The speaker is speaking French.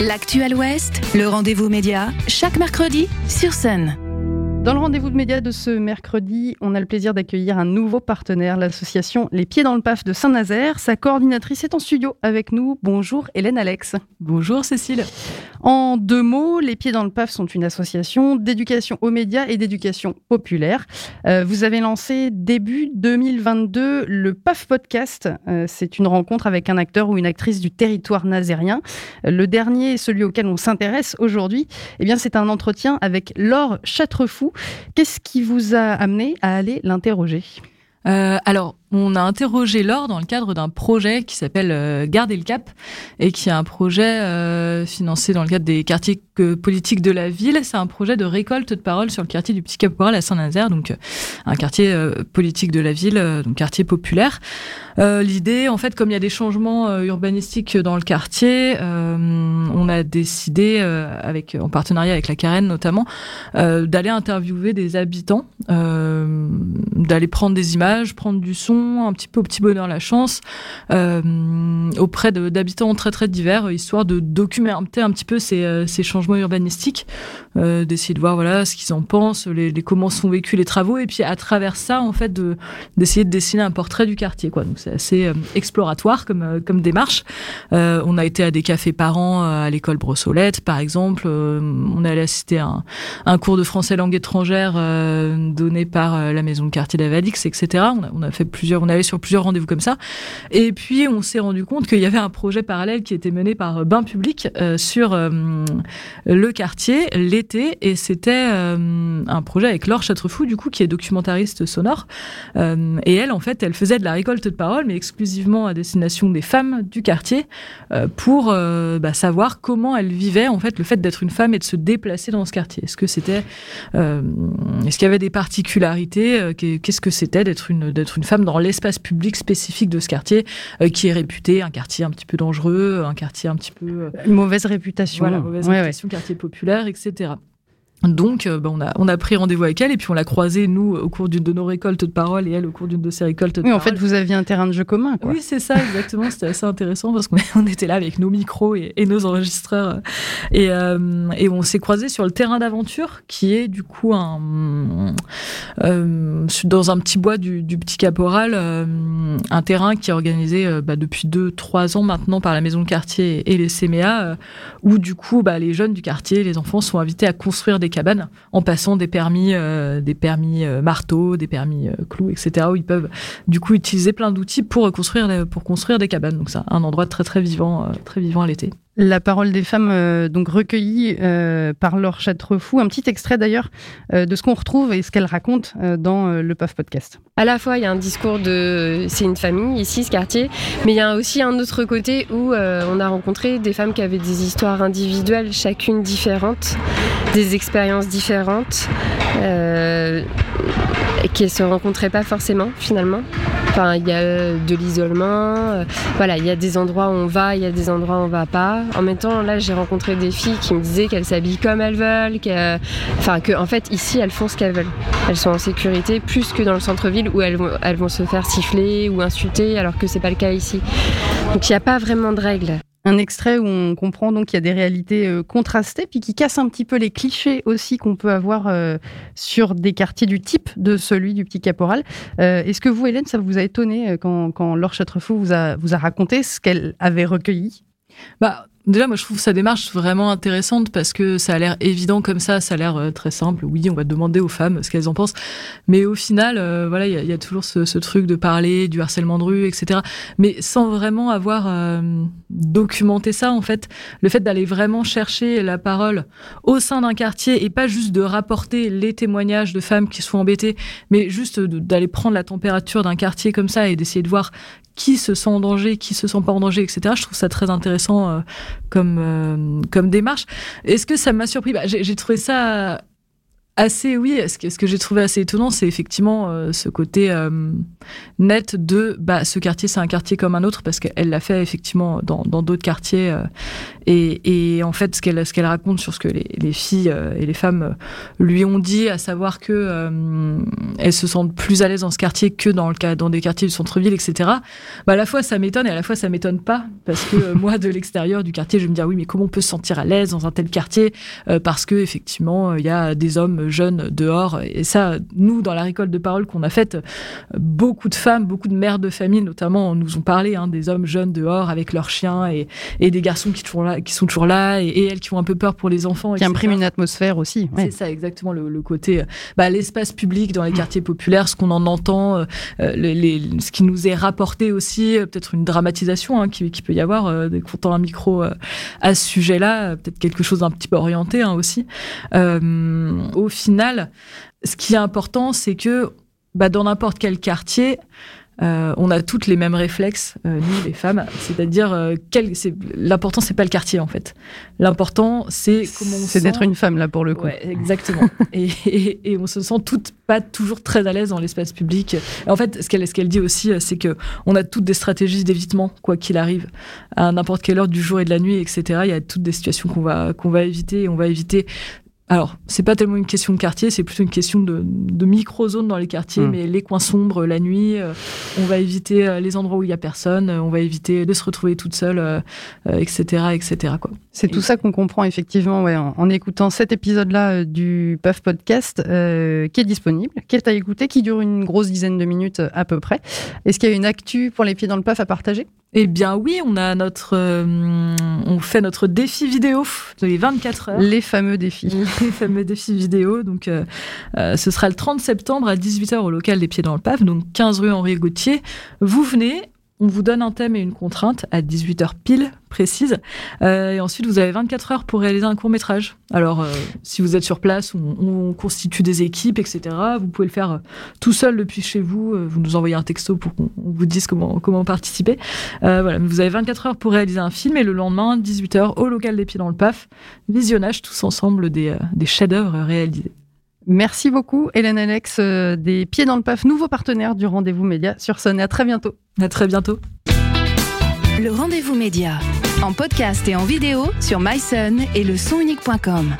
L'actuel Ouest, le rendez-vous média, chaque mercredi sur scène. Dans le rendez-vous de médias de ce mercredi, on a le plaisir d'accueillir un nouveau partenaire, l'association Les Pieds dans le Paf de Saint-Nazaire. Sa coordinatrice est en studio avec nous. Bonjour Hélène Alex. Bonjour Cécile. En deux mots, Les Pieds dans le Paf sont une association d'éducation aux médias et d'éducation populaire. Euh, vous avez lancé début 2022 le PAF Podcast. Euh, c'est une rencontre avec un acteur ou une actrice du territoire nazérien. Le dernier, celui auquel on s'intéresse aujourd'hui, eh bien c'est un entretien avec Laure Châtrefou, Qu'est-ce qui vous a amené à aller l'interroger? Euh, alors, on a interrogé Laure dans le cadre d'un projet qui s'appelle euh, Garder le Cap et qui est un projet euh, financé dans le cadre des quartiers politiques de la ville. C'est un projet de récolte de parole sur le quartier du Petit Caporal à Saint-Nazaire, donc un quartier politique de la ville, donc quartier populaire. L'idée, en fait, comme il y a des changements urbanistiques dans le quartier, on a décidé, en partenariat avec la Carène notamment, d'aller interviewer des habitants, d'aller prendre des images, prendre du son un petit peu au petit bonheur la chance, euh, auprès d'habitants très très divers, histoire de documenter un petit peu ces, euh, ces changements urbanistiques, euh, d'essayer de voir voilà ce qu'ils en pensent, les, comment sont vécus les travaux, et puis à travers ça en fait d'essayer de, dessiner un portrait du quartier quoi. Donc c'est assez exploratoire comme démarche. on a été à des cafés parents à l'école Brossolette par exemple. on allé assister à un, cours de français langue étrangère donné par la maison de quartier d'Avalix, etc. On a, on a fait on allait sur plusieurs rendez-vous comme ça. Et puis on s'est rendu compte qu'il y avait un projet parallèle qui était mené par euh, Bain Public euh, sur euh, le quartier l'été, et c'était un projet avec Laure Châtrefou du coup qui est documentariste sonore. et elle, en fait, elle faisait de la récolte de paroles, mais exclusivement à destination des femmes du quartier pour bah, savoir comment elle vivait en fait le fait d'être une femme et de se déplacer dans ce quartier. Est-ce que c'était, est-ce qu'il y avait des particularités Qu'est-ce que c'était d'être une d'être une femme dans l'espace public spécifique de ce quartier, euh, qui est réputé un quartier un petit peu dangereux, un quartier un petit peu... Euh, une mauvaise réputation. Voilà, mauvaise réputation, quartier populaire, etc. Donc, euh, bah, on, a, on a pris rendez-vous avec elle et puis on l'a croisée, nous, au cours d'une de nos récoltes de parole et elle au cours d'une de ses récoltes de oui, en fait, vous aviez un terrain de jeu commun. Quoi. Oui, c'est ça, exactement. C'était assez intéressant parce qu'on on était là avec nos micros et, nos enregistreurs. Et, euh, et on s'est croisés sur le terrain d'aventure qui est du coup un, euh, dans un petit bois du, du Petit Caporal, un terrain qui est organisé bah, depuis 2-3 ans maintenant par la maison de quartier et les CMA, où du coup, bah, les jeunes du quartier, les enfants sont invités à construire des en passant des permis, euh, des permis euh, marteau, des permis euh, clous, etc. où ils peuvent du coup utiliser plein d'outils pour construire, pour des cabanes. Donc c'est un endroit très très vivant, très vivant à l'été. La parole des femmes, euh, donc recueillie euh, par Laure Châtrefou. Un petit extrait d'ailleurs euh, de ce qu'on retrouve et ce qu'elle raconte dans le PAF podcast. À la fois, il y a un discours de c'est une famille ici, ce quartier, mais il y a aussi un autre côté où on a rencontré des femmes qui avaient des histoires individuelles, chacune différente, des expériences différentes, et qui se rencontraient pas forcément finalement. Enfin, il y a de l'isolement. voilà, il y a des endroits où on va, il y a des endroits où on va pas. En même temps, là, j'ai rencontré des filles qui me disaient qu'elles s'habillent comme elles veulent, enfin, que en fait, ici, elles font ce qu'elles veulent. Elles sont en sécurité plus que dans le centre-ville où elles, elles vont se faire siffler ou insulter, alors que c'est pas le cas ici. Donc, il n'y a pas vraiment de règles un extrait où on comprend donc qu'il y a des réalités euh, contrastées, puis qui casse un petit peu les clichés aussi qu'on peut avoir euh, sur des quartiers du type de celui du Petit Caporal. Euh, est-ce que vous, Hélène, ça vous a étonné quand, Laure Châtrefou vous a, vous a raconté ce qu'elle avait recueilli? Bah, Déjà, moi, je trouve sa démarche vraiment intéressante parce que ça a l'air évident comme ça, ça a l'air euh, très simple. Oui, on va demander aux femmes ce qu'elles en pensent, mais au final, euh, voilà, il y, a toujours ce, truc de parler du harcèlement de rue, etc. Mais sans vraiment avoir euh, documenté ça, en fait, le fait d'aller vraiment chercher la parole au sein d'un quartier et pas juste de rapporter les témoignages de femmes qui sont embêtées, mais juste d'aller prendre la température d'un quartier comme ça et d'essayer de voir qui se sent en danger, qui se sent pas en danger, etc. Je trouve ça très intéressant euh, comme, euh, comme démarche. Est-ce que ça m'a surpris? Bah, J'ai trouvé ça Assez, oui. Ce que, j'ai trouvé assez étonnant, c'est effectivement euh, ce côté euh, net de bah, ce quartier, c'est un quartier comme un autre, parce qu'elle l'a fait effectivement dans d'autres quartiers. Euh, et, en fait, ce qu'elle raconte sur ce que les, les filles et les femmes lui ont dit, à savoir que elles se sentent plus à l'aise dans ce quartier que dans, le dans des quartiers du centre-ville, etc. Bah, à la fois, ça m'étonne et à la fois, ça m'étonne pas, parce que moi, de l'extérieur du quartier, je me dis, ah oui, mais comment on peut se sentir à l'aise dans un tel quartier Parce que effectivement, il y a des hommes jeunes dehors. Et ça, nous, dans la récolte de paroles qu'on a faite, beaucoup de femmes, beaucoup de mères de famille, notamment, nous ont parlé hein, des hommes jeunes dehors avec leurs chiens et, et des garçons qui, toujours là, qui sont toujours là et, elles qui ont un peu peur pour les enfants. Qui impriment une atmosphère aussi. C'est ça, exactement, le, côté, bah, l'espace public dans les quartiers populaires, ce qu'on en entend, euh, les, ce qui nous est rapporté aussi, euh, peut-être une dramatisation hein, qui, qui, peut y avoir, euh, dès qu'on tend un micro euh, à ce sujet-là, peut-être quelque chose d'un petit peu orienté hein, aussi. au final, ce qui est important, c'est que bah, dans n'importe quel quartier, euh, on a toutes les mêmes réflexes, euh, nous les femmes, c'est-à-dire euh, l'important c'est pas le quartier en fait. L'important c'est comment C'est d'être une femme là pour le coup. Ouais, exactement. et, on se sent toutes pas toujours très à l'aise dans l'espace public. en fait, ce qu'elle ce qu'elle dit aussi, c'est que on a toutes des stratégies d'évitement quoi qu'il arrive à n'importe quelle heure du jour et de la nuit, etc. Il y a toutes des situations qu'on va qu'on va éviter. Et on va éviter alors, c'est pas tellement une question de quartier, c'est plutôt une question de, de micro-zones dans les quartiers, hmm. mais les coins sombres la nuit, euh, on va éviter euh, les endroits où il y a personne, euh, on va éviter de se retrouver toute seule, etc., etc. Quoi. C'est tout ça qu'on comprend effectivement ouais, en, écoutant cet épisode-là du PUF Podcast, qui est disponible, qui est à écouter, qui dure une grosse dizaine de minutes à peu près. Est-ce qu'il y a une actu pour les pieds dans le PUF à partager? Eh bien oui, on a notre, on fait notre défi vidéo de les 24 heures. Les fameux défis. les fameux défis vidéo. Donc, euh, euh, ce sera le 30 septembre à 18h au local des Pieds dans le Paf, donc 15 rue Henri Gauthier. Vous venez, on vous donne un thème et une contrainte à 18h pile précise. Euh, et ensuite, vous avez 24 heures pour réaliser un court métrage. Alors, euh, si vous êtes sur place, on, constitue des équipes, etc. Vous pouvez le faire euh, tout seul depuis chez vous. Vous nous envoyez un texto pour qu'on vous dise comment, comment participer. voilà, vous avez 24 heures pour réaliser un film et le lendemain, 18h, au local des pieds dans le PAF, visionnage tous ensemble des, des chefs-d'œuvre réalisés. Merci beaucoup, Hélène Alex, euh, des Pieds dans le PAF, nouveau partenaire du Rendez-vous Média sur Sonne. À très bientôt. À très bientôt. Le Rendez-vous Média, en podcast et en vidéo sur myson et le sonunique.com.